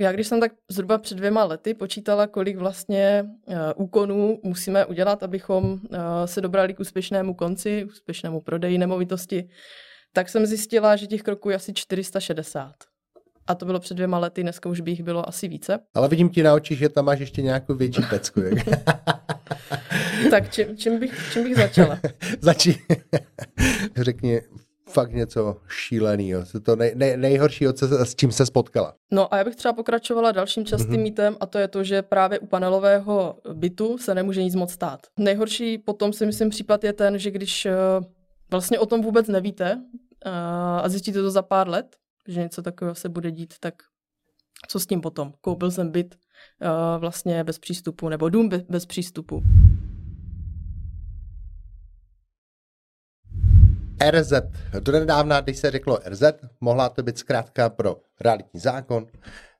Já když jsem tak zhruba před dvěma lety počítala, kolik vlastně uh, úkonů musíme udělat, abychom uh, se dobrali k úspěšnému konci, úspěšnému prodeji nemovitosti, tak jsem zjistila, že těch kroků je asi 460. A to bylo před dvěma lety, dneska už by jich bylo asi více. Ale vidím ti na očích, že tam máš ještě nějakou větší pecku. tak čím, čím, bych, čím bych začala? Začni. Řekni fakt něco šíleného. To nej, nej, nejhoršího, co, s čím se spotkala. No a já bych třeba pokračovala dalším častým mm-hmm. mýtem a to je to, že právě u panelového bytu se nemůže nic moc stát. Nejhorší potom si myslím případ je ten, že když eh, vlastně o tom vůbec nevíte eh, a zjistíte to za pár let, že něco takového se bude dít, tak co s tím potom? Koupil jsem byt uh, vlastně bez přístupu nebo dům bez přístupu. RZ. nedávna, když se řeklo RZ, mohla to být zkrátka pro realitní zákon,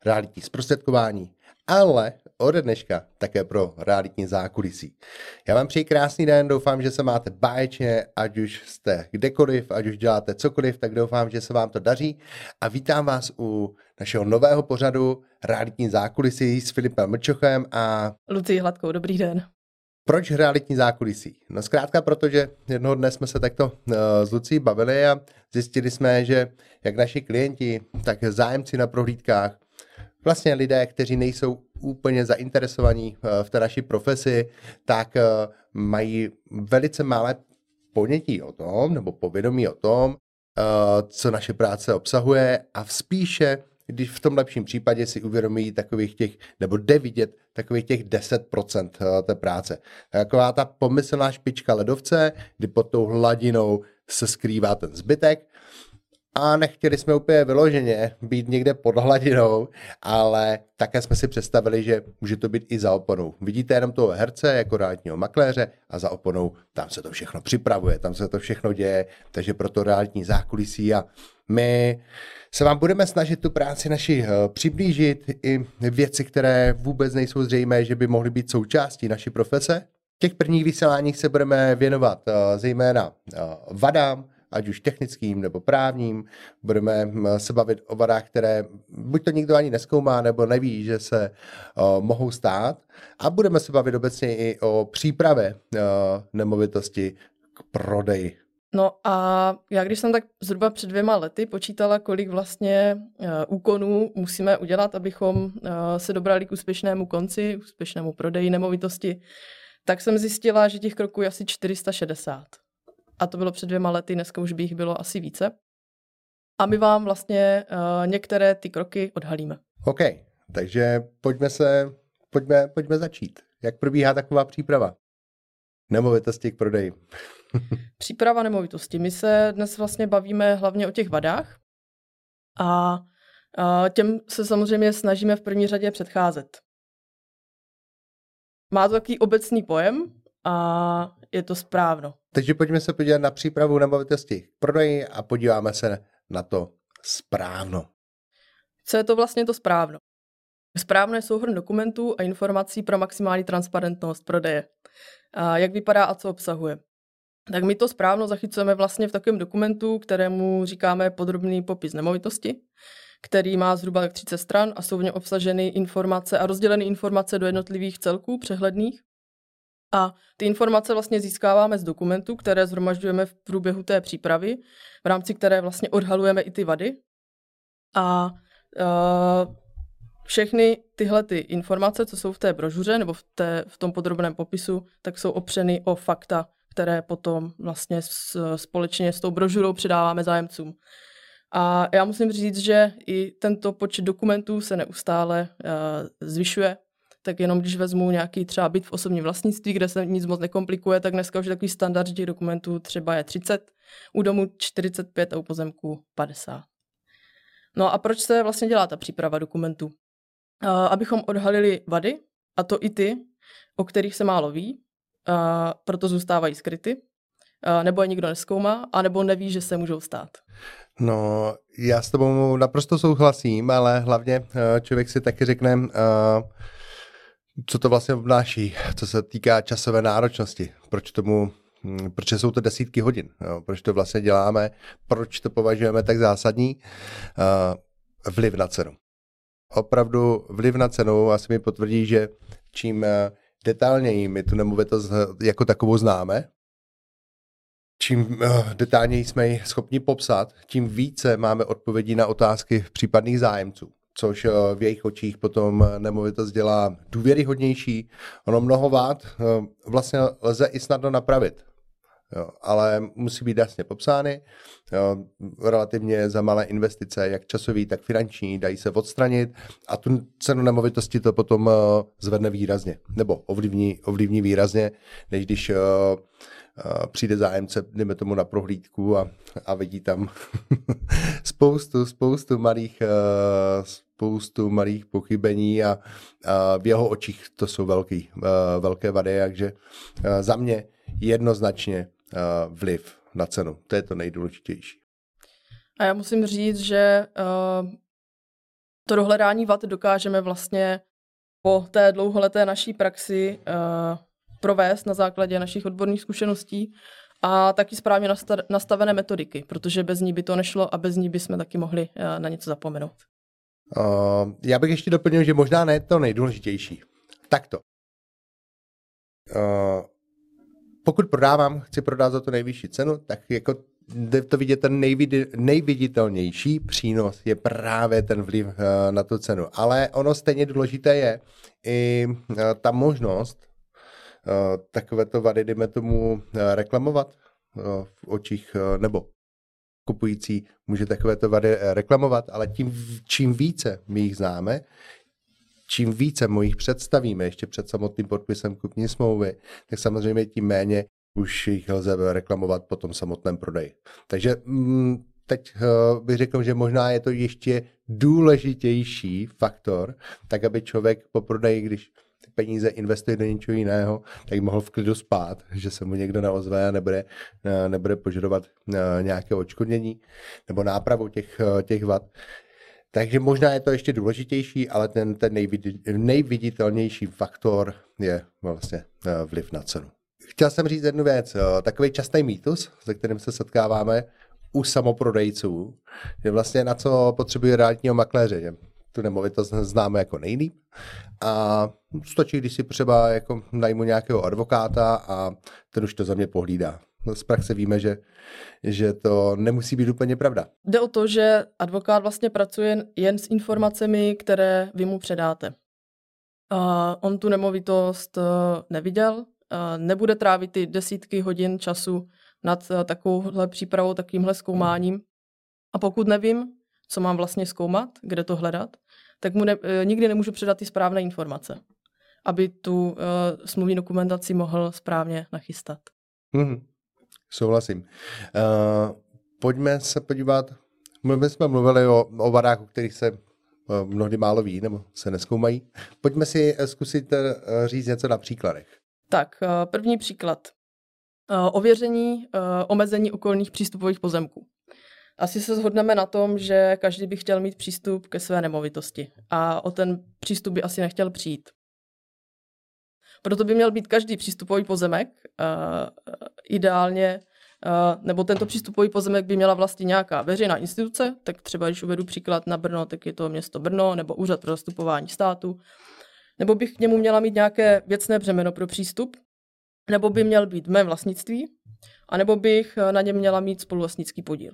realitní zprostředkování, ale ode dneška také pro realitní zákulisí. Já vám přeji krásný den, doufám, že se máte báječně, ať už jste kdekoliv, ať už děláte cokoliv, tak doufám, že se vám to daří a vítám vás u našeho nového pořadu Realitní zákulisí s Filipem Mlčochem a Lucí Hladkou. Dobrý den. Proč realitní zákulisí? No zkrátka protože jednoho dne jsme se takto uh, s Lucí bavili a zjistili jsme, že jak naši klienti, tak zájemci na prohlídkách, vlastně lidé, kteří nejsou úplně zainteresovaní uh, v té naší profesi, tak uh, mají velice malé ponětí o tom, nebo povědomí o tom, co naše práce obsahuje a spíše když v tom lepším případě si uvědomí takových těch, nebo jde vidět takových těch 10% eh, té práce. Taková ta pomyslná špička ledovce, kdy pod tou hladinou se skrývá ten zbytek a nechtěli jsme úplně vyloženě být někde pod hladinou, ale také jsme si představili, že může to být i za oponou. Vidíte jenom toho herce jako realitního makléře a za oponou tam se to všechno připravuje, tam se to všechno děje, takže proto realitní zákulisí a my se vám budeme snažit tu práci naši eh, přiblížit i věci, které vůbec nejsou zřejmé, že by mohly být součástí naší profese. V těch prvních vysíláních se budeme věnovat eh, zejména eh, vadám, ať už technickým nebo právním. Budeme se bavit o vadách, které buď to nikdo ani neskoumá, nebo neví, že se mohou stát. A budeme se bavit obecně i o přípravě nemovitosti k prodeji. No a já když jsem tak zhruba před dvěma lety počítala, kolik vlastně uh, úkonů musíme udělat, abychom uh, se dobrali k úspěšnému konci, úspěšnému prodeji nemovitosti, tak jsem zjistila, že těch kroků je asi 460. A to bylo před dvěma lety, dneska už by jich bylo asi více. A my vám vlastně uh, některé ty kroky odhalíme. OK, takže pojďme se, pojďme, pojďme začít. Jak probíhá taková příprava? Nemovitosti k prodeji. Příprava nemovitosti. My se dnes vlastně bavíme hlavně o těch vadách a, a těm se samozřejmě snažíme v první řadě předcházet. Má to takový obecný pojem a je to správno. Takže pojďme se podívat na přípravu nemovitosti k prodeji a podíváme se na to správno. Co je to vlastně to správno? Správno je souhrn dokumentů a informací pro maximální transparentnost prodeje. A jak vypadá a co obsahuje. Tak my to správno zachycujeme vlastně v takovém dokumentu, kterému říkáme podrobný popis nemovitosti, který má zhruba 30 stran a jsou v něm obsaženy informace a rozděleny informace do jednotlivých celků přehledných. A ty informace vlastně získáváme z dokumentů, které zhromažďujeme v průběhu té přípravy, v rámci které vlastně odhalujeme i ty vady. A uh, všechny tyhle ty informace, co jsou v té brožuře nebo v, té, v tom podrobném popisu, tak jsou opřeny o fakta, které potom vlastně s, společně s tou brožurou předáváme zájemcům. A já musím říct, že i tento počet dokumentů se neustále uh, zvyšuje tak jenom když vezmu nějaký třeba byt v osobním vlastnictví, kde se nic moc nekomplikuje, tak dneska už takový standard, těch dokumentů třeba je 30, u domu 45 a u pozemku 50. No a proč se vlastně dělá ta příprava dokumentů? Abychom odhalili vady, a to i ty, o kterých se málo ví, uh, proto zůstávají skryty, uh, nebo je nikdo neskoumá, anebo neví, že se můžou stát. No, já s tobou naprosto souhlasím, ale hlavně člověk si taky řekne, uh, co to vlastně obnáší, co se týká časové náročnosti, proč tomu hm, proč jsou to desítky hodin, jo? proč to vlastně děláme, proč to považujeme tak zásadní, uh, vliv na cenu. Opravdu vliv na cenu. Asi mi potvrdí, že čím eh, detailněji my tu nemovitost jako takovou známe, čím detailněji jsme ji schopni popsat, tím více máme odpovědí na otázky případných zájemců což eh, v jejich očích potom nemovitost dělá důvěryhodnější. Ono mnoho vád eh, vlastně lze i snadno napravit. Jo, ale musí být jasně popsány. Jo, relativně za malé investice, jak časový, tak finanční, dají se odstranit a tu cenu nemovitosti to potom uh, zvedne výrazně, nebo ovlivní, ovlivní výrazně, než když uh, uh, přijde zájemce, jdeme tomu na prohlídku a, a vidí tam spoustu, spoustu malých, uh, spoustu malých pochybení a, a v jeho očích to jsou velký, uh, velké vady, takže uh, za mě jednoznačně vliv na cenu. To je to nejdůležitější. A já musím říct, že uh, to dohledání vad dokážeme vlastně po té dlouholeté naší praxi uh, provést na základě našich odborných zkušeností a taky správně nastavené metodiky, protože bez ní by to nešlo a bez ní by jsme taky mohli uh, na něco zapomenout. Uh, já bych ještě doplnil, že možná ne to nejdůležitější. Takto. Uh, pokud prodávám, chci prodat za tu nejvyšší cenu, tak jako to vidět ten nejvidi, nejviditelnější přínos je právě ten vliv uh, na tu cenu. Ale ono stejně důležité je i uh, ta možnost uh, takovéto vady, jdeme tomu reklamovat v očích nebo kupující může takovéto vady reklamovat, ale tím, čím více my jich známe, čím více my jich představíme ještě před samotným podpisem kupní smlouvy, tak samozřejmě tím méně už jich lze reklamovat po tom samotném prodeji. Takže mm, teď uh, bych řekl, že možná je to ještě důležitější faktor, tak aby člověk po prodeji, když ty peníze investuje do něčeho jiného, tak mohl v klidu spát, že se mu někdo neozve a nebude, uh, nebude požadovat uh, nějaké odškodnění nebo nápravu těch, těch vad. Takže možná je to ještě důležitější, ale ten, ten nejviditelnější faktor je vlastně eh, vliv na cenu. Chtěl jsem říct jednu věc. Eh, takový častý mýtus, se kterým se setkáváme u samoprodejců, je vlastně na co potřebuje realitního makléře. Že tu nemovitost známe jako nejlíp a stačí, když si třeba jako najmu nějakého advokáta a ten už to za mě pohlídá. Z praxe víme, že, že to nemusí být úplně pravda. Jde o to, že advokát vlastně pracuje jen s informacemi, které vy mu předáte. Uh, on tu nemovitost uh, neviděl, uh, nebude trávit ty desítky hodin času nad uh, takovouhle přípravou, takovýmhle zkoumáním. A pokud nevím, co mám vlastně zkoumat, kde to hledat, tak mu ne, uh, nikdy nemůžu předat ty správné informace, aby tu uh, smluvní dokumentaci mohl správně nachystat. Mm-hmm. Souhlasím. Uh, pojďme se podívat, my jsme mluvili o, o vadách, o kterých se uh, mnohdy málo ví nebo se neskoumají. Pojďme si eh, zkusit říct něco na příkladech. Tak, první příklad. Ověření omezení okolních přístupových pozemků. Asi se shodneme na tom, že každý by chtěl mít přístup ke své nemovitosti a o ten přístup by asi nechtěl přijít. Proto by měl být každý přístupový pozemek, uh, ideálně, uh, nebo tento přístupový pozemek by měla vlastně nějaká veřejná instituce, tak třeba když uvedu příklad na Brno, tak je to město Brno nebo Úřad pro zastupování státu, nebo bych k němu měla mít nějaké věcné břemeno pro přístup, nebo by měl být v mém vlastnictví, anebo bych na něm měla mít spoluvlastnický podíl.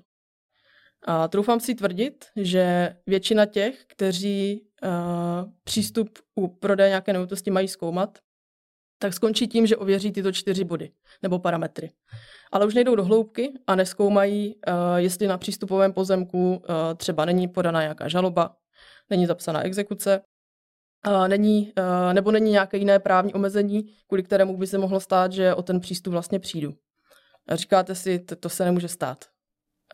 A troufám si tvrdit, že většina těch, kteří uh, přístup u prodeje nějaké nemovitosti mají zkoumat, tak skončí tím, že ověří tyto čtyři body nebo parametry. Ale už nejdou do hloubky a neskoumají, uh, jestli na přístupovém pozemku uh, třeba není podaná nějaká žaloba, není zapsaná exekuce, uh, není, nebo není nějaké jiné právní omezení, kvůli kterému by se mohlo stát, že o ten přístup vlastně přijdu. A říkáte si, to, se nemůže stát.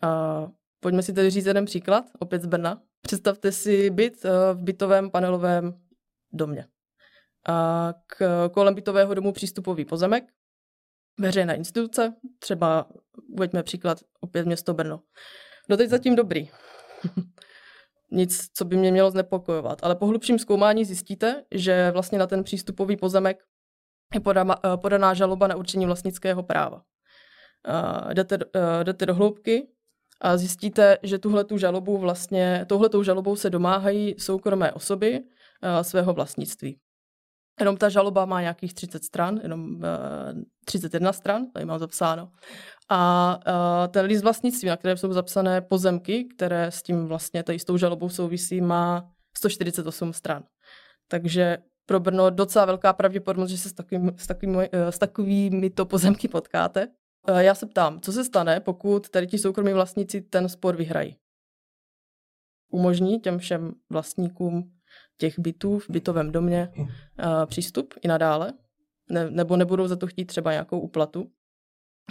Uh, pojďme si tedy říct jeden příklad, opět z Brna. Představte si byt v bytovém panelovém domě a k kolem bytového domu přístupový pozemek, veřejná instituce, třeba uveďme příklad opět město Brno. Doteď zatím dobrý. Nic, co by mě mělo znepokojovat. Ale po hlubším zkoumání zjistíte, že vlastně na ten přístupový pozemek je podaná žaloba na určení vlastnického práva. Jdete, jdete do hloubky a zjistíte, že tuhle tu žalobu vlastně, touhletou žalobou se domáhají soukromé osoby uh, svého vlastnictví. Jenom ta žaloba má nějakých 30 stran, jenom uh, 31 stran, tady mám zapsáno. A uh, ten list vlastnictví, na kterém jsou zapsané pozemky, které s tím vlastně tady s tou žalobou souvisí, má 148 stran. Takže pro Brno docela velká pravděpodobnost, že se s, takovým, s, takovými, s takovými to pozemky potkáte. Já se ptám, co se stane, pokud tady ti soukromí vlastníci ten spor vyhrají? Umožní těm všem vlastníkům těch bytů v bytovém domě uh, přístup i nadále? Ne, nebo nebudou za to chtít třeba nějakou úplatu?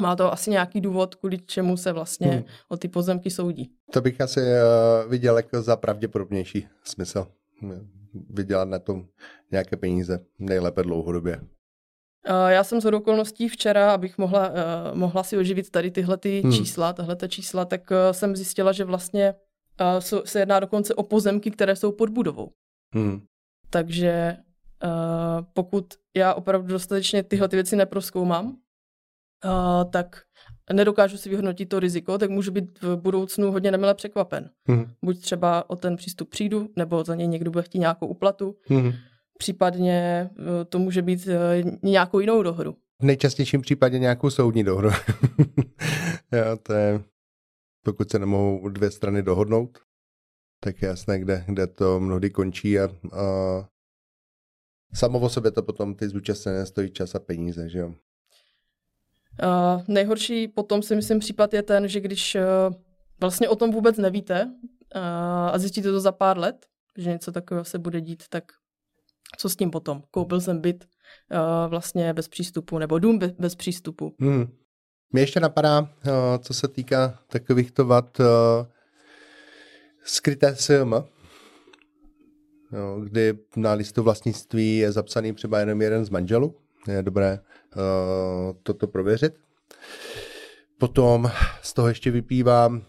Má to asi nějaký důvod, kvůli čemu se vlastně hmm. o ty pozemky soudí. To bych asi uh, viděl jako za pravděpodobnější smysl. Vydělat na tom nějaké peníze, nejlépe dlouhodobě. Já jsem z okolností včera, abych mohla, uh, mohla si oživit tady tyhle ty hmm. čísla, tahle čísla, tak uh, jsem zjistila, že vlastně uh, se jedná dokonce o pozemky, které jsou pod budovou. Hmm. Takže uh, pokud já opravdu dostatečně tyhle ty věci neproskoumám, uh, tak nedokážu si vyhodnotit to riziko, tak můžu být v budoucnu hodně nemile překvapen. Hmm. Buď třeba o ten přístup přijdu, nebo za něj někdo bude chtít nějakou uplatu, hmm. případně uh, to může být uh, nějakou jinou dohodu. V nejčastějším případě nějakou soudní dohodu. jo, to je, pokud se nemohou dvě strany dohodnout, tak je jasné, kde, kde to mnohdy končí a, a samo o sobě to potom ty zúčastněné stojí čas a peníze, že jo. Uh, nejhorší potom si myslím případ je ten, že když uh, vlastně o tom vůbec nevíte uh, a zjistíte to za pár let, že něco takového se bude dít, tak co s tím potom? Koupil jsem byt uh, vlastně bez přístupu nebo dům bez, bez přístupu. Hmm. Mě ještě napadá, uh, co se týká takovýchto vad, uh, skryté SM, kdy na listu vlastnictví je zapsaný třeba jenom jeden z manželů. Je dobré uh, toto prověřit. Potom z toho ještě vypívá uh,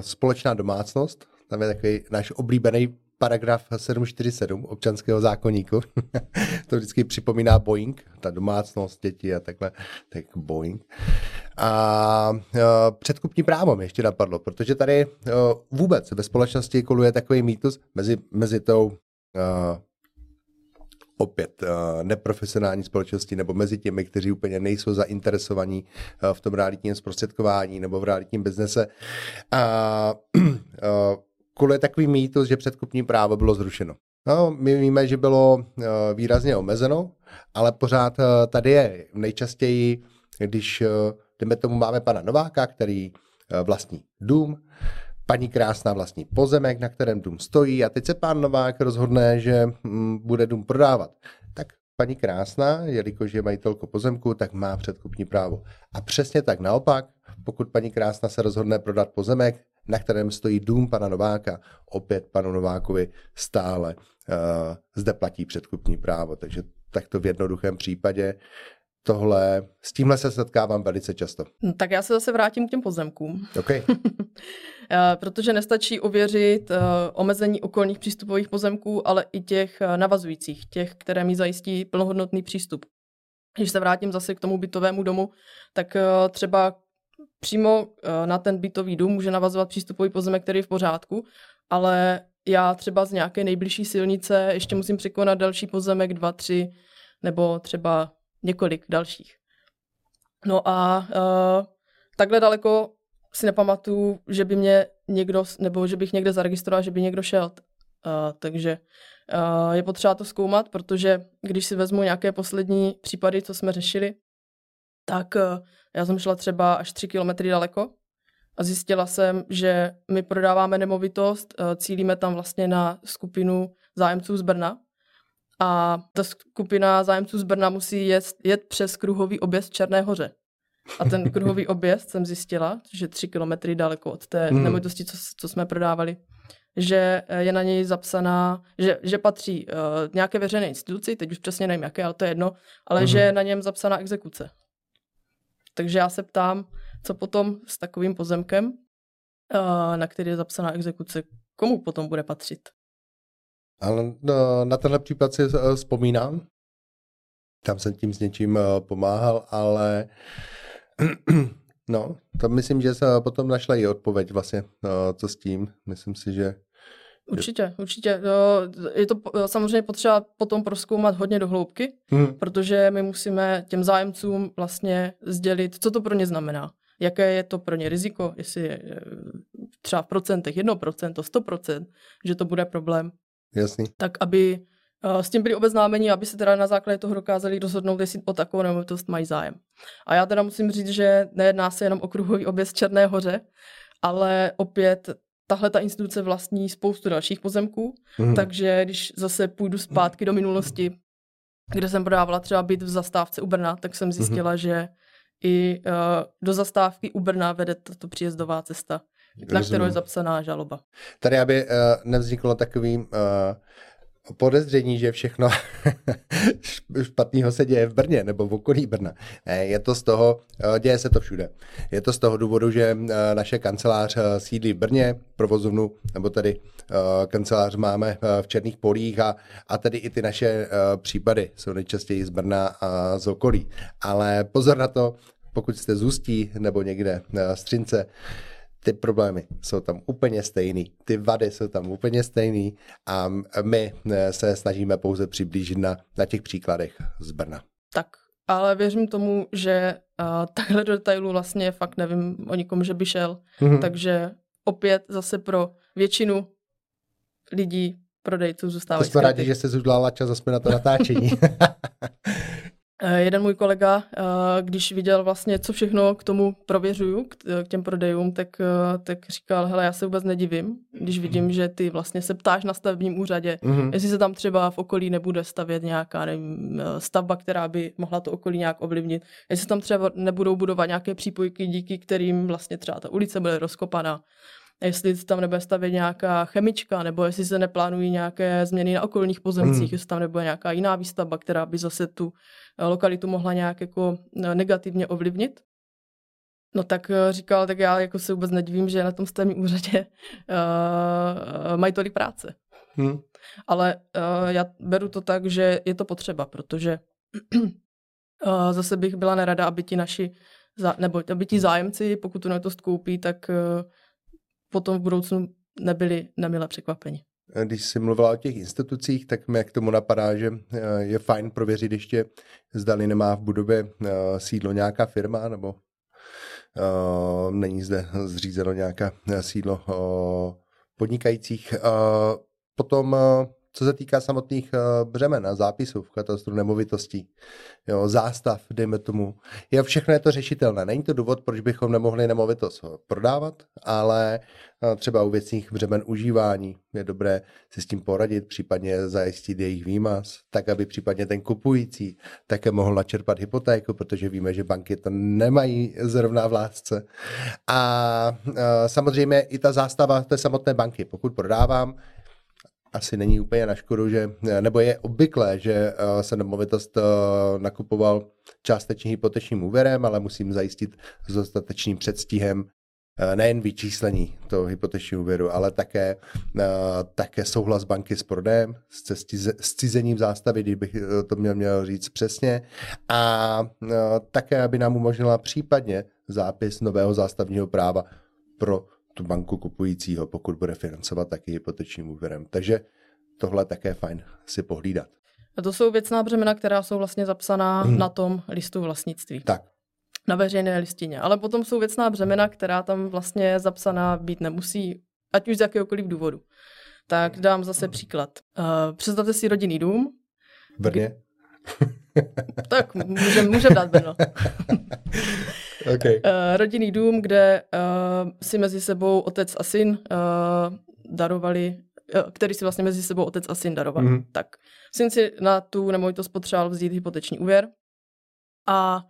společná domácnost. Tam je takový náš oblíbený paragraf 747 občanského zákonníku. to vždycky připomíná Boeing, ta domácnost, děti a takhle, tak Boeing. A uh, předkupní právo mi ještě napadlo, protože tady uh, vůbec ve společnosti koluje takový mýtus mezi, mezi tou uh, opět neprofesionální společnosti nebo mezi těmi, kteří úplně nejsou zainteresovaní v tom realitním zprostředkování nebo v realitním biznese. A uh, koluje takový mýtus, že předkupní právo bylo zrušeno. No, my víme, že bylo uh, výrazně omezeno, ale pořád uh, tady je nejčastěji, když uh, jdeme tomu, máme pana Nováka, který vlastní dům, paní Krásná vlastní pozemek, na kterém dům stojí a teď se pán Novák rozhodne, že mm, bude dům prodávat. Tak paní Krásná, jelikož je majitelko pozemku, tak má předkupní právo. A přesně tak naopak, pokud paní Krásná se rozhodne prodat pozemek, na kterém stojí dům pana Nováka, opět panu Novákovi stále uh, zde platí předkupní právo. Takže takto v jednoduchém případě tohle, s tímhle se setkávám velice často. No, tak já se zase vrátím k těm pozemkům. Okay. Eh, protože nestačí ověřit uh, omezení okolních přístupových pozemků, ale i těch navazujících, těch, které mi zajistí plnohodnotný přístup. Když se vrátím zase k tomu bytovému domu, tak třeba přímo uh, na ten bytový dům může navazovat přístupový pozemek, který je v pořádku, ale já třeba z nějaké nejbližší silnice ještě musím překonat další pozemek, dva, tři, nebo třeba několik dalších. No a uh, takhle daleko si nepamatuju, že by mě někdo, nebo že bych někde zaregistroval, že by někdo šel. Uh, takže uh, je potřeba to zkoumat, protože když si vezmu nějaké poslední případy, co jsme řešili, tak uh, já jsem šla třeba až tři kilometry daleko a zjistila jsem, že my prodáváme nemovitost, uh, cílíme tam vlastně na skupinu zájemců z Brna, a ta skupina zájemců z Brna musí jet, jet přes kruhový objezd Černé hoře. A ten kruhový objezd jsem zjistila, že tři kilometry daleko od té hmm. nemovitosti, co, co jsme prodávali, že eh, je na něj zapsaná, že, že patří uh, nějaké veřejné instituci, teď už přesně nevím jaké, ale to je jedno, ale hmm. že je na něm zapsaná exekuce. Takže já se ptám, co potom s takovým pozemkem, uh, na který je zapsaná exekuce, komu potom bude patřit? No, na tenhle případ si eh, vzpomínám. Tam jsem tím s něčím eh, pomáhal, ale No, to myslím, že se potom našla i odpověď vlastně, co s tím. Myslím si, že Určitě, určitě. Je to samozřejmě potřeba potom proskoumat hodně do hloubky, hmm. protože my musíme těm zájemcům vlastně sdělit, co to pro ně znamená. Jaké je to pro ně riziko, jestli je eh, třeba v procentech 1%, 100%, že to bude problém. Jasný. Tak aby eh, s tím byli obeznámeni, aby se teda na základě toho dokázali rozhodnout, jestli o takovou nemovitost mají zájem. A já teda musím říct, že nejedná se jenom o kruhový objezd Černé hoře, ale opět tahle ta instituce vlastní spoustu dalších pozemků, mm. takže když zase půjdu zpátky do minulosti, kde jsem prodávala třeba byt v zastávce u Brna, tak jsem zjistila, mm. že i uh, do zastávky u Brna vede tato příjezdová cesta, Rozumím. na kterou je zapsaná žaloba. Tady, aby uh, nevzniklo takový uh, podezření, že všechno špatného se děje v Brně nebo v okolí Brna. Ne, je to z toho, eh, děje se to všude. Je to z toho důvodu, že eh, naše kancelář eh, sídlí v Brně, provozovnu, nebo tady kancelář máme v Černých polích a, a tedy i ty naše případy jsou nejčastěji z Brna a z okolí. Ale pozor na to, pokud jste z Ústí nebo někde z Třince, ty problémy jsou tam úplně stejný, ty vady jsou tam úplně stejný a my eh, se snažíme pouze přiblížit na, na těch příkladech z Brna. Tak, ale věřím tomu, že uh, takhle do detailu vlastně fakt nevím o nikom, že by šel, mm-hmm. takže opět zase pro většinu lidí prodejců zůstávají. To jsme rádi, že jsi udělala čas zase na to natáčení. Eh, jeden můj kolega, eh, když viděl vlastně, co všechno k tomu prověřuju, k těm prodejům, tak, eh, tak říkal, hele, já se vůbec nedivím, když vidím, že ty vlastně se ptáš na stavebním úřadě, mm-hmm. jestli se tam třeba v okolí nebude stavět nějaká nevím, stavba, která by mohla to okolí nějak ovlivnit, jestli tam třeba nebudou budovat nějaké přípojky, díky kterým vlastně třeba ta ulice bude rozkopaná jestli tam nebude stavět nějaká chemička, nebo jestli se neplánují nějaké změny na okolních pozemcích, mm. jestli tam nebude nějaká jiná výstavba, která by zase tu eh, lokalitu mohla nějak jako eh, negativně ovlivnit. No tak eh, říkal, tak já jako se vůbec nedivím, že na tom stavebním úřadě uh, mají tolik práce. Hmm. Ale uh, já beru to tak, že je to potřeba, protože uh, zase bych byla nerada, aby ti naši, nebo aby ti zájemci, pokud tu netovst koupí, tak uh, potom v budoucnu nebyli nemile překvapeni. Když jsi mluvila o těch institucích, tak mě k tomu napadá, že eh, je fajn prověřit ještě, zdali nemá v budově eh, sídlo nějaká firma, nebo není zde zřízeno nějaká sídlo podnikajících. Potom co se týká samotných uh, břemen a zápisů v katastru nemovitostí, jo, zástav, dejme tomu, je všechno je to řešitelné. Není to důvod, proč bychom nemohli nemovitost prodávat, ale uh, třeba u věcných břemen užívání je dobré si s tím poradit, případně zajistit jejich výmaz, tak aby případně ten kupující také mohl načerpat hypotéku, protože víme, že banky to nemají zrovna v lásce. A samozřejmě i ta zástava té samotné banky, pokud prodávám, asi není úplně na škodu, že, nebo je obvyklé, že eh, se nemovitost eh, nakupoval částečně hypotečním úvěrem, ale musím zajistit s dostatečným předstihem eh, nejen vyčíslení toho hypotečního úvěru, ale také, také souhlas banky s prodejem, s cizením zástavy, kdybych to měl, měl říct přesně, a také, aby nám umožnila případně zápis nového zástavního práva pro tu banku kupujícího, pokud bude financovat taky hypotečním úvěrem. Takže tohle také fajn si pohlídat. A to jsou věcná břemena, která jsou vlastně zapsaná hmm. na tom listu vlastnictví. Tak. Na veřejné listině. Ale potom jsou věcná břemena, která tam vlastně zapsaná být nemusí, ať už z jakéhokoliv důvodu. Tak dám zase příklad. Uh, představte si rodinný dům. V Brně? tak můžeme můžem dát Brno. okay. uh, rodinný dům, kde uh, si mezi sebou otec a syn uh, darovali, uh, který si vlastně mezi sebou otec a syn darovali. Mm-hmm. Tak syn si na tu nemovitost potřeboval vzít hypoteční úvěr a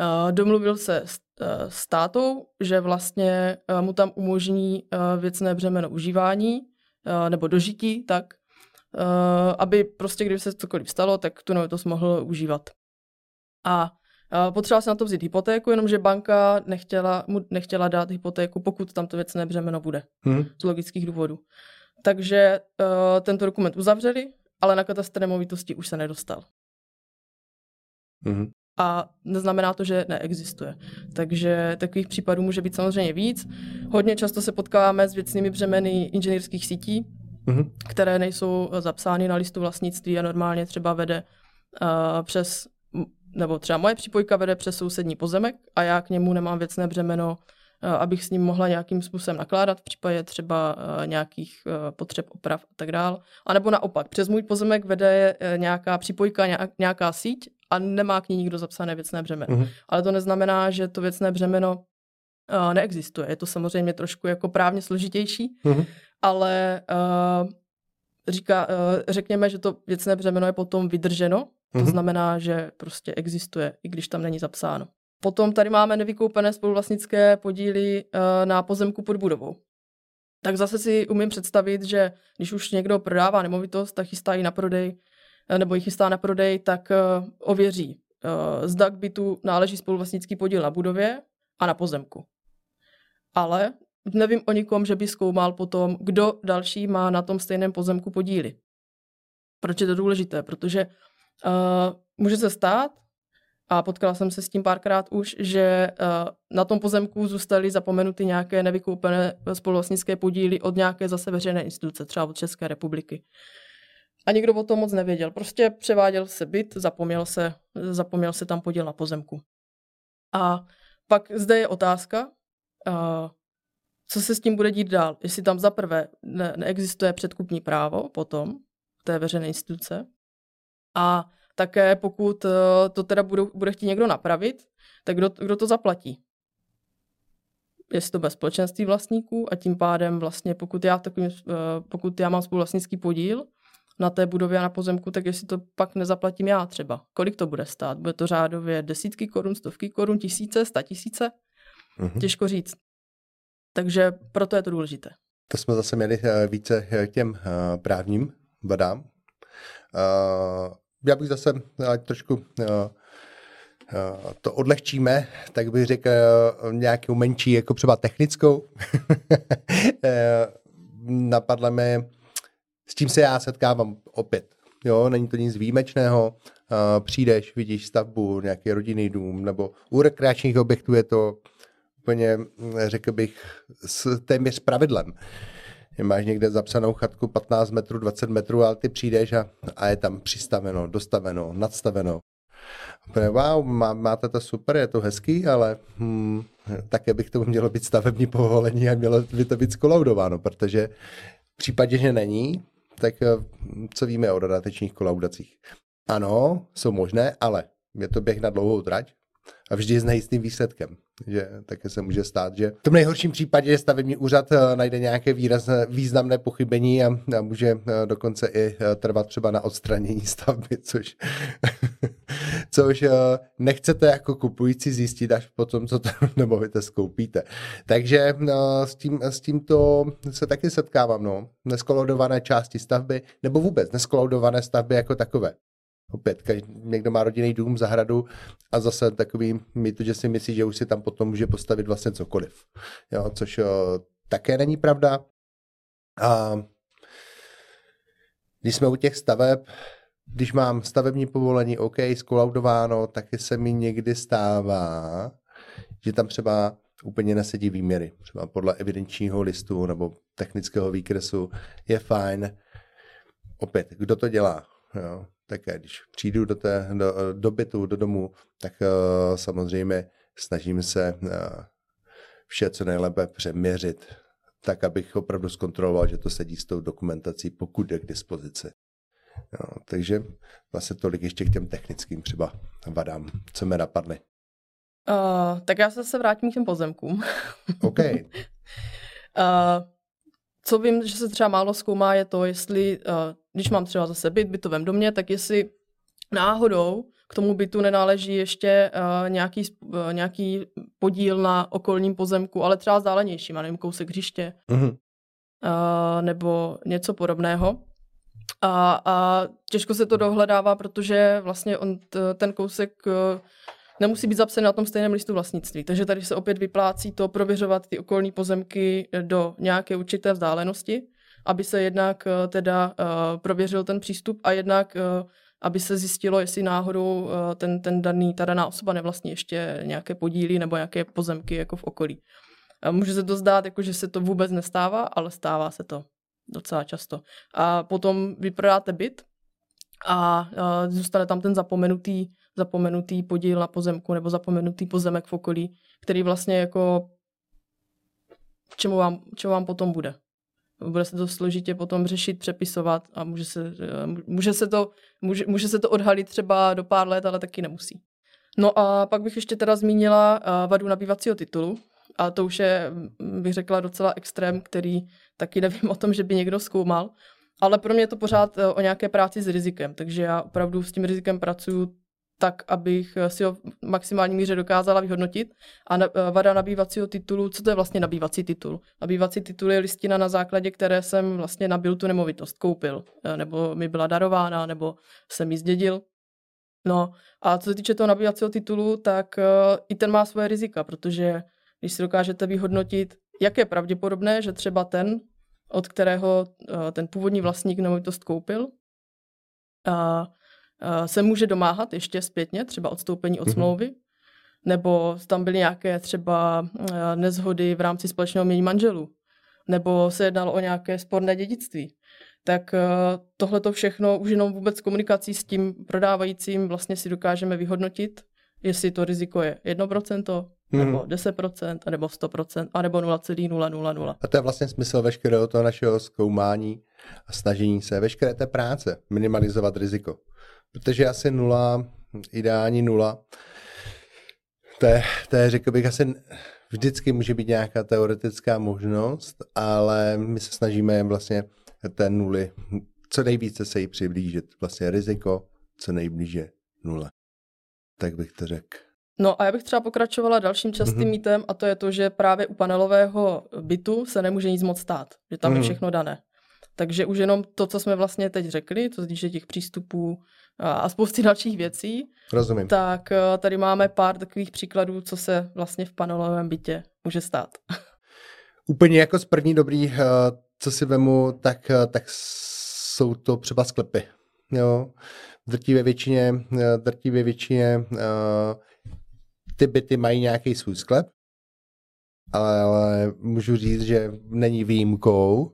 uh, domluvil se s, uh, s tátou, že vlastně uh, mu tam umožní uh, věcné břemeno užívání uh, nebo dožití, tak aby prostě, kdyby se cokoliv stalo, tak tu nemovitost mohl užívat. A Potřeboval se na to vzít hypotéku, jenomže banka nechtěla, mu nechtěla dát hypotéku, pokud tam to věcné břemeno bude. Hmm. Z logických důvodů. Takže uh, tento dokument uzavřeli, ale na katastr nemovitosti už se nedostal. Hmm. a neznamená to, že neexistuje. Takže takových případů může být samozřejmě víc. Hodně často se potkáváme s věcnými břemeny inženýrských sítí, mm-hmm. které nejsou zapsány na listu vlastnictví a normálně třeba vede uh, přes, nebo třeba moje přípojka vede přes sousední pozemek a já k němu nemám věcné břemeno, uh, abych s ním mohla nějakým způsobem nakládat v případě třeba uh, nějakých uh, potřeb oprav a tak dál. A nebo naopak, přes můj pozemek vede uh, nějaká přípojka, nějaká síť a nemá k ní nikdo zapsané věcné břemeno. Mm-hmm. Ale to neznamená, že to věcné břemeno neexistuje. Je to samozřejmě trošku jako právně složitější, mm-hmm. Ale uh, říká, uh, řekněme, že to věcné břemeno je potom vydrženo, to mm-hmm. znamená, že prostě existuje, i když tam není zapsáno. Potom tady máme nevykoupené spoluvlastnické podíly uh, na pozemku pod budovou. Tak zase si umím představit, že když už někdo prodává nemovitost, tak chystá ji na prodej nebo ji chystá na prodej, tak eh, ověří, eh, zda k bytu náleží spoluvlastnický podíl na budově a na pozemku. Ale nevím o nikom, že by zkoumal potom, kdo další má na tom stejném pozemku podíly. Proč je to důležité? Protože uh, může se stát, a potkala jsem se s tím párkrát už, že uh, na tom pozemku zůstaly zapomenuty nějaké nevykoupené spoluvlastnické podíly od nějaké zase veřejné instituce, třeba od České republiky. A nikdo o tom moc nevěděl. Prostě převáděl se byt, zapomněl se, zapomněl se tam podíl na pozemku. A pak zde je otázka, uh, co se s tím bude dít dál. Jestli tam za prvé ne- neexistuje předkupní právo potom té veřejné instituce a také pokud uh, to teda budou, bude chtít někdo napravit, tak kdo, kdo to zaplatí? Jestli to bez společenství vlastníků a tím pádem vlastně pokud já, takovým, uh, pokud já mám spoluvlastnický podíl, na té budově a na pozemku, tak jestli to pak nezaplatím já třeba. Kolik to bude stát? Bude to řádově desítky korun, stovky korun, tisíce, sta tisíce? Mm-hmm. Těžko říct. Takže proto je to důležité. To jsme zase měli eh, více k eh, těm eh, právním vadám. Já bych zase trošku to odlehčíme, tak bych řekl nějakou menší, jako třeba technickou. Napadla mi s tím se já setkávám opět. Jo, není to nic výjimečného. Přijdeš, vidíš stavbu, nějaký rodinný dům, nebo u rekreačních objektů je to úplně, řekl bych, s téměř pravidlem. Máš někde zapsanou chatku 15 metrů, 20 metrů, ale ty přijdeš a, a je tam přistaveno, dostaveno, nadstaveno. Úplně, wow, má, máte to super, je to hezký, ale hmm, také bych to mělo být stavební povolení a mělo by to být skolaudováno, protože v případě, že není, tak eh, co víme o dodatečných kolaudacích? Ano, jsou možné, ale je to běh na dlouhou trať a vždy s nejistým výsledkem. Že také se může stát, že v tom nejhorším případě stavební úřad eh, najde nějaké výrazné, významné pochybení a, a může eh, dokonce i trvat třeba na odstranění stavby, což, což nechcete jako kupující zjistit až potom, co to nemovitost skoupíte. Takže s, tím, s tímto se taky setkávám. No. Neskolodované části stavby, nebo vůbec neskolodované stavby jako takové. Opět, někdo má rodinný dům, zahradu a zase takový mýtu, že si myslí, že už si tam potom může postavit vlastně cokoliv. Jo, což o, také není pravda. A když jsme u těch staveb, když mám stavební povolení, OK, skolaudováno, taky se mi někdy stává, že tam třeba úplně nesedí výměry. Třeba podle evidenčního listu nebo technického výkresu je fajn. Opět, kdo to dělá? Jo? Tak když přijdu do, té, do, do bytu, do domu, tak uh, samozřejmě snažím se uh, vše co nejlépe přeměřit, tak abych opravdu zkontroloval, že to sedí s tou dokumentací, pokud je k dispozici. Jo, takže vlastně tolik ještě k těm technickým třeba vadám, co mi napadly. Uh, tak já se zase vrátím k těm pozemkům. OK. uh, co vím, že se třeba málo zkoumá, je to, jestli, uh, když mám třeba zase byt, bytovém domě, tak jestli náhodou k tomu bytu nenáleží ještě uh, nějaký, uh, nějaký podíl na okolním pozemku, ale třeba vzdálenější, má nevím, kousek hřiště, uh-huh. uh, nebo něco podobného. A, a těžko se to dohledává, protože vlastně on t, ten kousek uh, nemusí být zapsaný na tom stejném listu vlastnictví. Takže tady se opět vyplácí to prověřovat ty okolní pozemky do nějaké určité vzdálenosti, aby se jednak uh, teda uh, prověřil ten přístup a jednak aby se zjistilo, jestli náhodou eh, ten, ten daný, ta daná osoba nevlastní ještě nějaké podíly nebo nějaké pozemky jako v okolí. Může se to zdát, jako že se to vůbec nestává, ale stává se to docela často. A potom vyprodáte byt a zůstane tam ten zapomenutý, zapomenutý podíl na pozemku nebo zapomenutý pozemek v okolí, který vlastně jako čemu vám, čemu vám potom bude. Bude se to složitě potom řešit, přepisovat a může se, může se, to, může, může se to odhalit třeba do pár let, ale taky nemusí. No a pak bych ještě teda zmínila vadu nabývacího titulu, a to už je, bych řekla, docela extrém, který taky nevím o tom, že by někdo zkoumal. Ale pro mě je to pořád e, o nějaké práci s rizikem, takže já opravdu s tím rizikem pracuji tak, abych si ho v maximální míře dokázala vyhodnotit. A na, e, vada nabývacího titulu, co to je vlastně nabývací titul? Nabývací titul je listina, na základě které jsem vlastně nabil tu nemovitost, koupil, e, nebo mi byla darována, nebo jsem ji zdědil. No a co se týče toho nabývacího titulu, tak i ten má svoje rizika, protože když si dokážete vyhodnotit, jak je pravděpodobné, že třeba ten, od kterého eh, ten původní vlastník nemovitost koupil, a se může domáhat ještě zpětně, třeba odstoupení od mhm. smlouvy, mm-hmm. nebo tam byly nějaké třeba eh, nezhody v rámci společného mění manželů, nebo se jednalo o nějaké sporné dědictví. Tak eh, tohle to všechno už jenom vůbec komunikací s tím prodávajícím vlastně si dokážeme vyhodnotit, jestli to riziko je 1%, hmm. nebo 10%, nebo 100%, anebo 0,000. A to je vlastně smysl veškerého toho našeho zkoumání a snažení se, veškeré té práce, minimalizovat riziko. Protože asi nula, ideální nula, to je, to je řekl bych, asi vždycky může být nějaká teoretická možnost, ale my se snažíme vlastně té nuly co nejvíce se jí přiblížit. Vlastně riziko co nejblíže nule. Tak bych to řekl. No a já bych třeba pokračovala dalším častým mm-hmm. mítem a to je to, že právě u panelového bytu se nemůže nic moc stát, že tam mm-hmm. je mhm. všechno dané. Takže už jenom to, co jsme vlastně teď řekli, to se těch přístupů a spousty dalších věcí, Rozumím. tak eh, tady máme pár takových příkladů, co se vlastně v panelovém bytě může stát. Úplně jako z první dobrý, eh, co si vemu, tak, eh, tak jsou to třeba sklepy. Jo. Drtivé většině, drtivé většině ty byty mají nějaký svůj sklep, ale, ale můžu říct, že není výjimkou,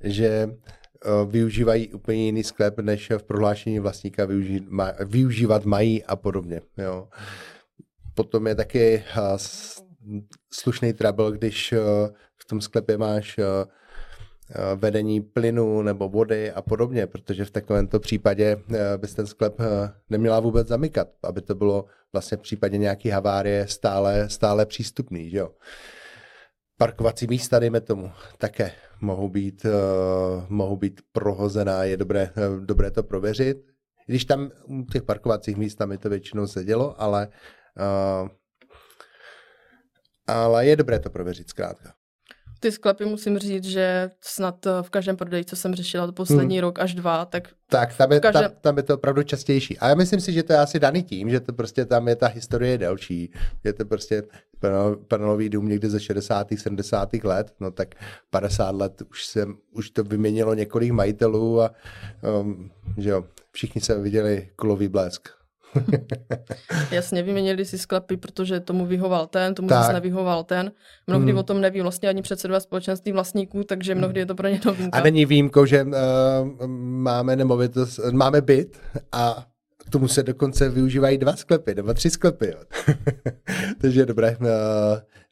že uh, využívají úplně jiný sklep, než v prohlášení vlastníka využívat mají a podobně. Jo. Potom je taky uh, slušný trouble, když uh, v tom sklepě máš Eh, vedení plynu nebo vody a podobně, protože v takovémto případě eh, bys ten sklep eh, neměla vůbec zamykat, aby to bylo vlastně v případě nějaké havárie stále, stále přístupný. Že jo? Parkovací místa, dejme tomu, také mohou být, uh, mohou být prohozená, je dobré, uh, dobré to prověřit. Když tam u těch parkovacích míst tam je to většinou sedělo, ale, uh, ale je dobré to prověřit zkrátka. Ty sklepy musím říct, že snad v každém prodeji, co jsem řešila to poslední hmm. rok až dva, tak... Tak, tam je, každém... tam, tam je to opravdu častější. A já myslím si, že to je asi daný tím, že to prostě tam je ta historie delší. Je to prostě panelový dům někdy ze 60. 70. let, no tak 50 let už, se, už to vyměnilo několik majitelů a um, že jo, všichni se viděli kulový blesk. Jasně, vyměnili si sklepy, protože tomu vyhoval ten, tomu tak. zase nevyhoval ten. Mnohdy hmm. o tom neví vlastně ani předsedové společenství vlastníků, takže mnohdy je to pro ně novinka. A není výjimkou, že uh, máme nemovitost, máme byt a k tomu se dokonce využívají dva sklepy, nebo tři sklepy. Jo. takže je dobré uh,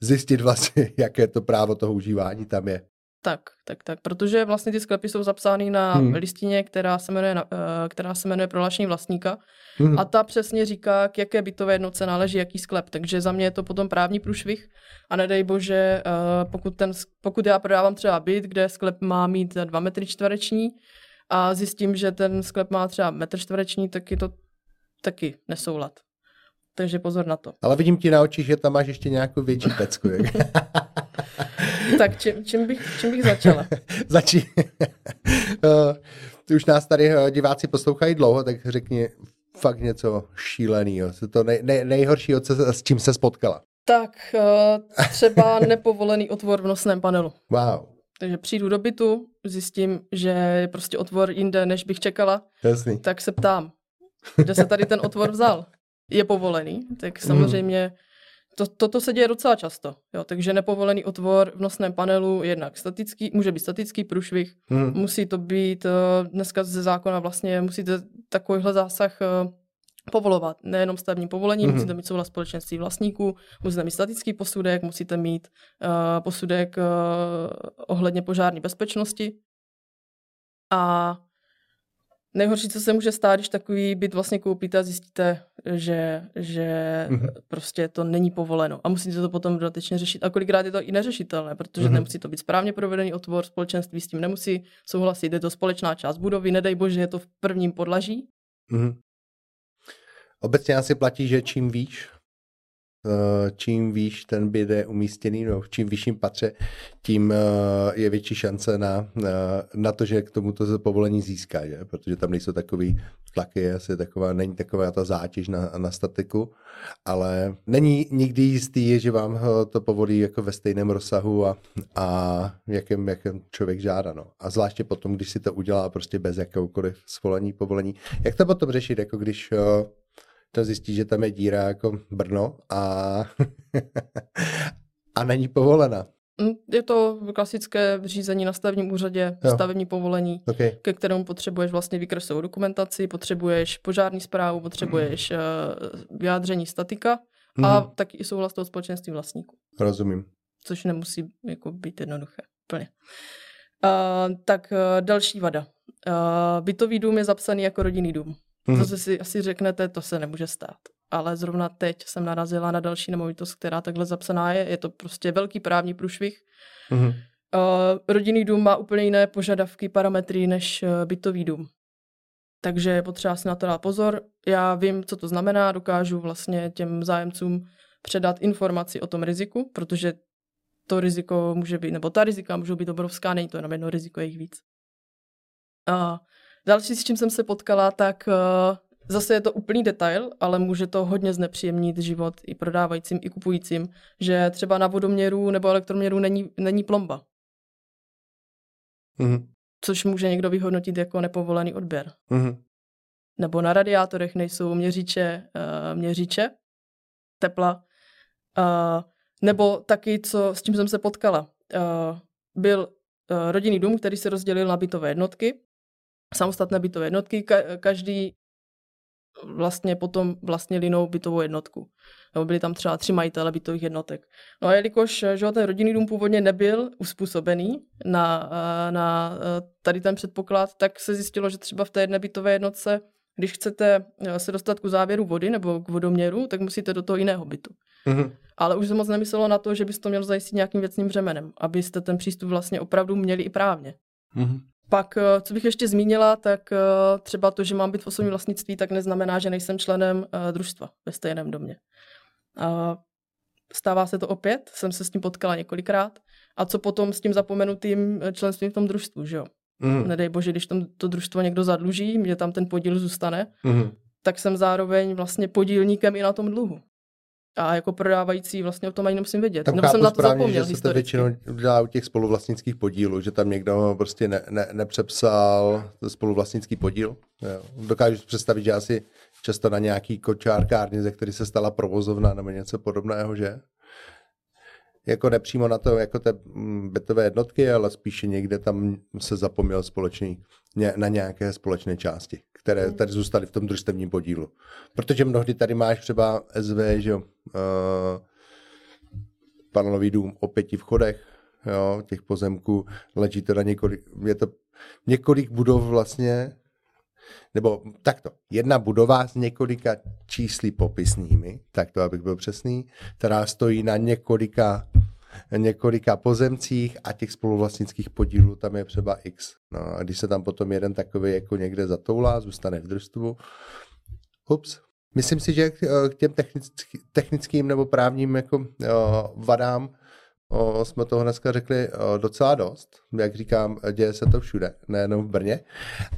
zjistit vlastně, jaké to právo toho užívání tam je. Tak, tak, tak, protože vlastně ty sklepy jsou zapsány na hmm. listině, která se jmenuje, uh, která se jmenuje prohlášení vlastníka hmm. a ta přesně říká, k jaké bytové jednotce náleží jaký sklep, takže za mě je to potom právní průšvih a nedej bože, uh, pokud, ten, pokud já prodávám třeba byt, kde sklep má mít dva metry čtvereční a zjistím, že ten sklep má třeba metr čtvereční, tak je to taky nesoulad. Takže pozor na to. Ale vidím ti na očích, že tam máš ještě nějakou větší pecku. tak čím, čím, bych, čím bych začala? Začí. Ty už nás tady eh, diváci poslouchají dlouho, tak řekni fakt něco šíleného. Co to nej, nej, nejhoršího, co, s čím se spotkala? Tak eh, třeba nepovolený otvor v nosném panelu. Wow. Takže přijdu do bytu, zjistím, že je prostě otvor jinde, než bych čekala. Jasný. Tak se ptám, kde se tady ten otvor vzal. Je povolený, tak samozřejmě to, toto se děje docela často. Jo, takže nepovolený otvor v nosném panelu jednak statický, může být statický průšvih, hmm. musí to být eh, dneska ze zákona vlastně, musíte takovýhle zásah eh, povolovat. Nejenom stavební povolení, mm-hmm. musíte mít souhlas společenství vlastníků, musíte mít statický posudek, musíte mít uh, posudek uh, ohledně požární bezpečnosti. A nejhorší, co se může stát, když takový byt vlastně koupíte a zjistíte, že, že mm-hmm. prostě to není povoleno. A musíte to potom dodatečně řešit. A kolikrát je to i neřešitelné, protože mm-hmm. nemusí to být správně provedený otvor, společenství s tím nemusí souhlasit, je to společná část budovy, nedej bože, je to v prvním podlaží. Mm-hmm. Obecně asi platí, že čím víš, čím výš ten byt je umístěný, no, v čím vyšším patře, tím eh, je větší šance na, na, na to, že k tomuto povolení získá, že? protože tam nejsou takový tlaky, asi taková, není taková ta zátěž na, na statiku, ale není nikdy jistý, že vám eh, to povolí jako ve stejném rozsahu a, a jakém, jakém člověk žádá. No. A zvláště potom, když si to udělá prostě bez jakoukoliv svolení, povolení. Jak to potom řešit, jako když to zjistí, že tam je díra jako Brno a, a není povolena. Mm, je to klasické řízení na stavebním úřadě, jo. stavební povolení, okay. ke kterému potřebuješ vlastně výkresovou dokumentaci, potřebuješ požární zprávu, potřebuješ mm. vyjádření statika mm. a mhm. taky i souhlas toho společenství vlastníků. Rozumím. Což nemusí jako být jednoduché. Plně. Uh, tak uh, další vada. Uh, bytový dům je zapsaný jako rodinný dům. Hmm. To si asi řeknete, to se nemůže stát. Ale zrovna teď jsem narazila na další nemovitost, která takhle zapsaná je. Je to prostě velký právní průšvih. Hmm. Uh, rodinný dům má úplně jiné požadavky, parametry než uh, bytový dům. Takže je potřeba si na to dát pozor. Já vím, co to znamená, dokážu vlastně těm zájemcům předat informaci o tom riziku, protože to riziko může být, nebo ta rizika můžou být obrovská, není to jenom jedno riziko, je jich víc. Uh, Další, s čím jsem se potkala, tak uh, zase je to úplný detail, ale může to hodně znepříjemnit život i prodávajícím, i kupujícím, že třeba na vodoměru nebo elektroměru není, není plomba. Mm-hmm. Což může někdo vyhodnotit jako nepovolený odběr. Mm-hmm. Nebo na radiátorech nejsou měřiče, uh, měřiče tepla. Uh, nebo taky, co, s čím jsem se potkala. Uh, byl uh, rodinný dům, který se rozdělil na bytové jednotky samostatné bytové jednotky, ka- každý vlastně potom vlastně linou bytovou jednotku. Nebo byli tam třeba tři majitele bytových jednotek. No a jelikož že ten rodinný dům původně nebyl uspůsobený na, na tady ten předpoklad, tak se zjistilo, že třeba v té jedné bytové jednotce, když chcete se dostat k závěru vody nebo k vodoměru, tak musíte do toho jiného bytu. Mm-hmm. Ale už se moc nemyslelo na to, že byste to měl zajistit nějakým věcným břemenem, abyste ten přístup vlastně opravdu měli i právně. Mm-hmm. Pak, eh, co bych ještě zmínila, tak eh, třeba to, že mám být v osobním vlastnictví, tak neznamená, že nejsem členem eh, družstva ve stejném domě. Stává se to opět, jsem se s tím potkala několikrát. A co potom s tím zapomenutým členstvím v tom družstvu, že jo? Mm. Nedej bože, když tom, to družstvo někdo zadluží, mě tam ten podíl zůstane, mm. tak jsem zároveň vlastně podílníkem i na tom dluhu a jako prodávající vlastně o tom ani nemusím vědět. Tam Nebo jsem na to správně, zapomněl že se to většinou dělá u těch spoluvlastnických podílů, že tam někdo prostě ne, ne, nepřepsal spoluvlastnický podíl. Jo. Dokážu si představit, že asi často na nějaký kočárkárně, ze který se stala provozovna nebo něco podobného, že? Jako nepřímo na to, jako ty mm, bytové jednotky, ale spíše někde tam se zapomněl společný, na nějaké společné části, které hmm. tady zůstaly v tom družstevním podílu. Protože mnohdy tady máš třeba SV, že jo, uh, panelový dům o pěti vchodech, jo, těch pozemků, leží to na několik, je to několik budov vlastně, nebo takto, jedna budova s několika čísly popisnými, tak to, abych byl přesný, která stojí na několika několika pozemcích a těch spoluvlastnických podílů tam je třeba X. No a když se tam potom jeden takový jako někde zatoulá, zůstane v družstvu, ups, Myslím si, že k těm technický, technickým nebo právním jako, uh, vadám jsme toho dneska řekli uh, docela dost. Jak říkám, děje se to všude, nejenom v Brně.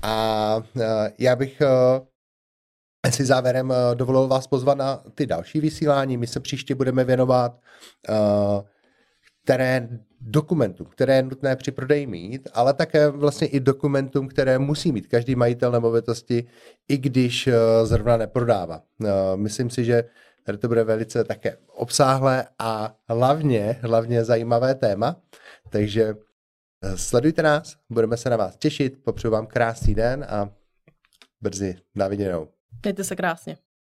A já bych si závěrem dovolil vás pozvat na ty další vysílání. My se příště budeme věnovat terén dokumentům, které je nutné při prodeji mít, ale také vlastně i dokumentům, které musí mít každý majitel nemovitosti, i když eh, zrovna neprodává. Eh, myslím si, že tady to bude velice také obsáhlé a hlavně, hlavně zajímavé téma, takže eh, sledujte nás, budeme se na vás těšit, popřeju vám krásný den a brzy na viděnou. Mějte se krásně.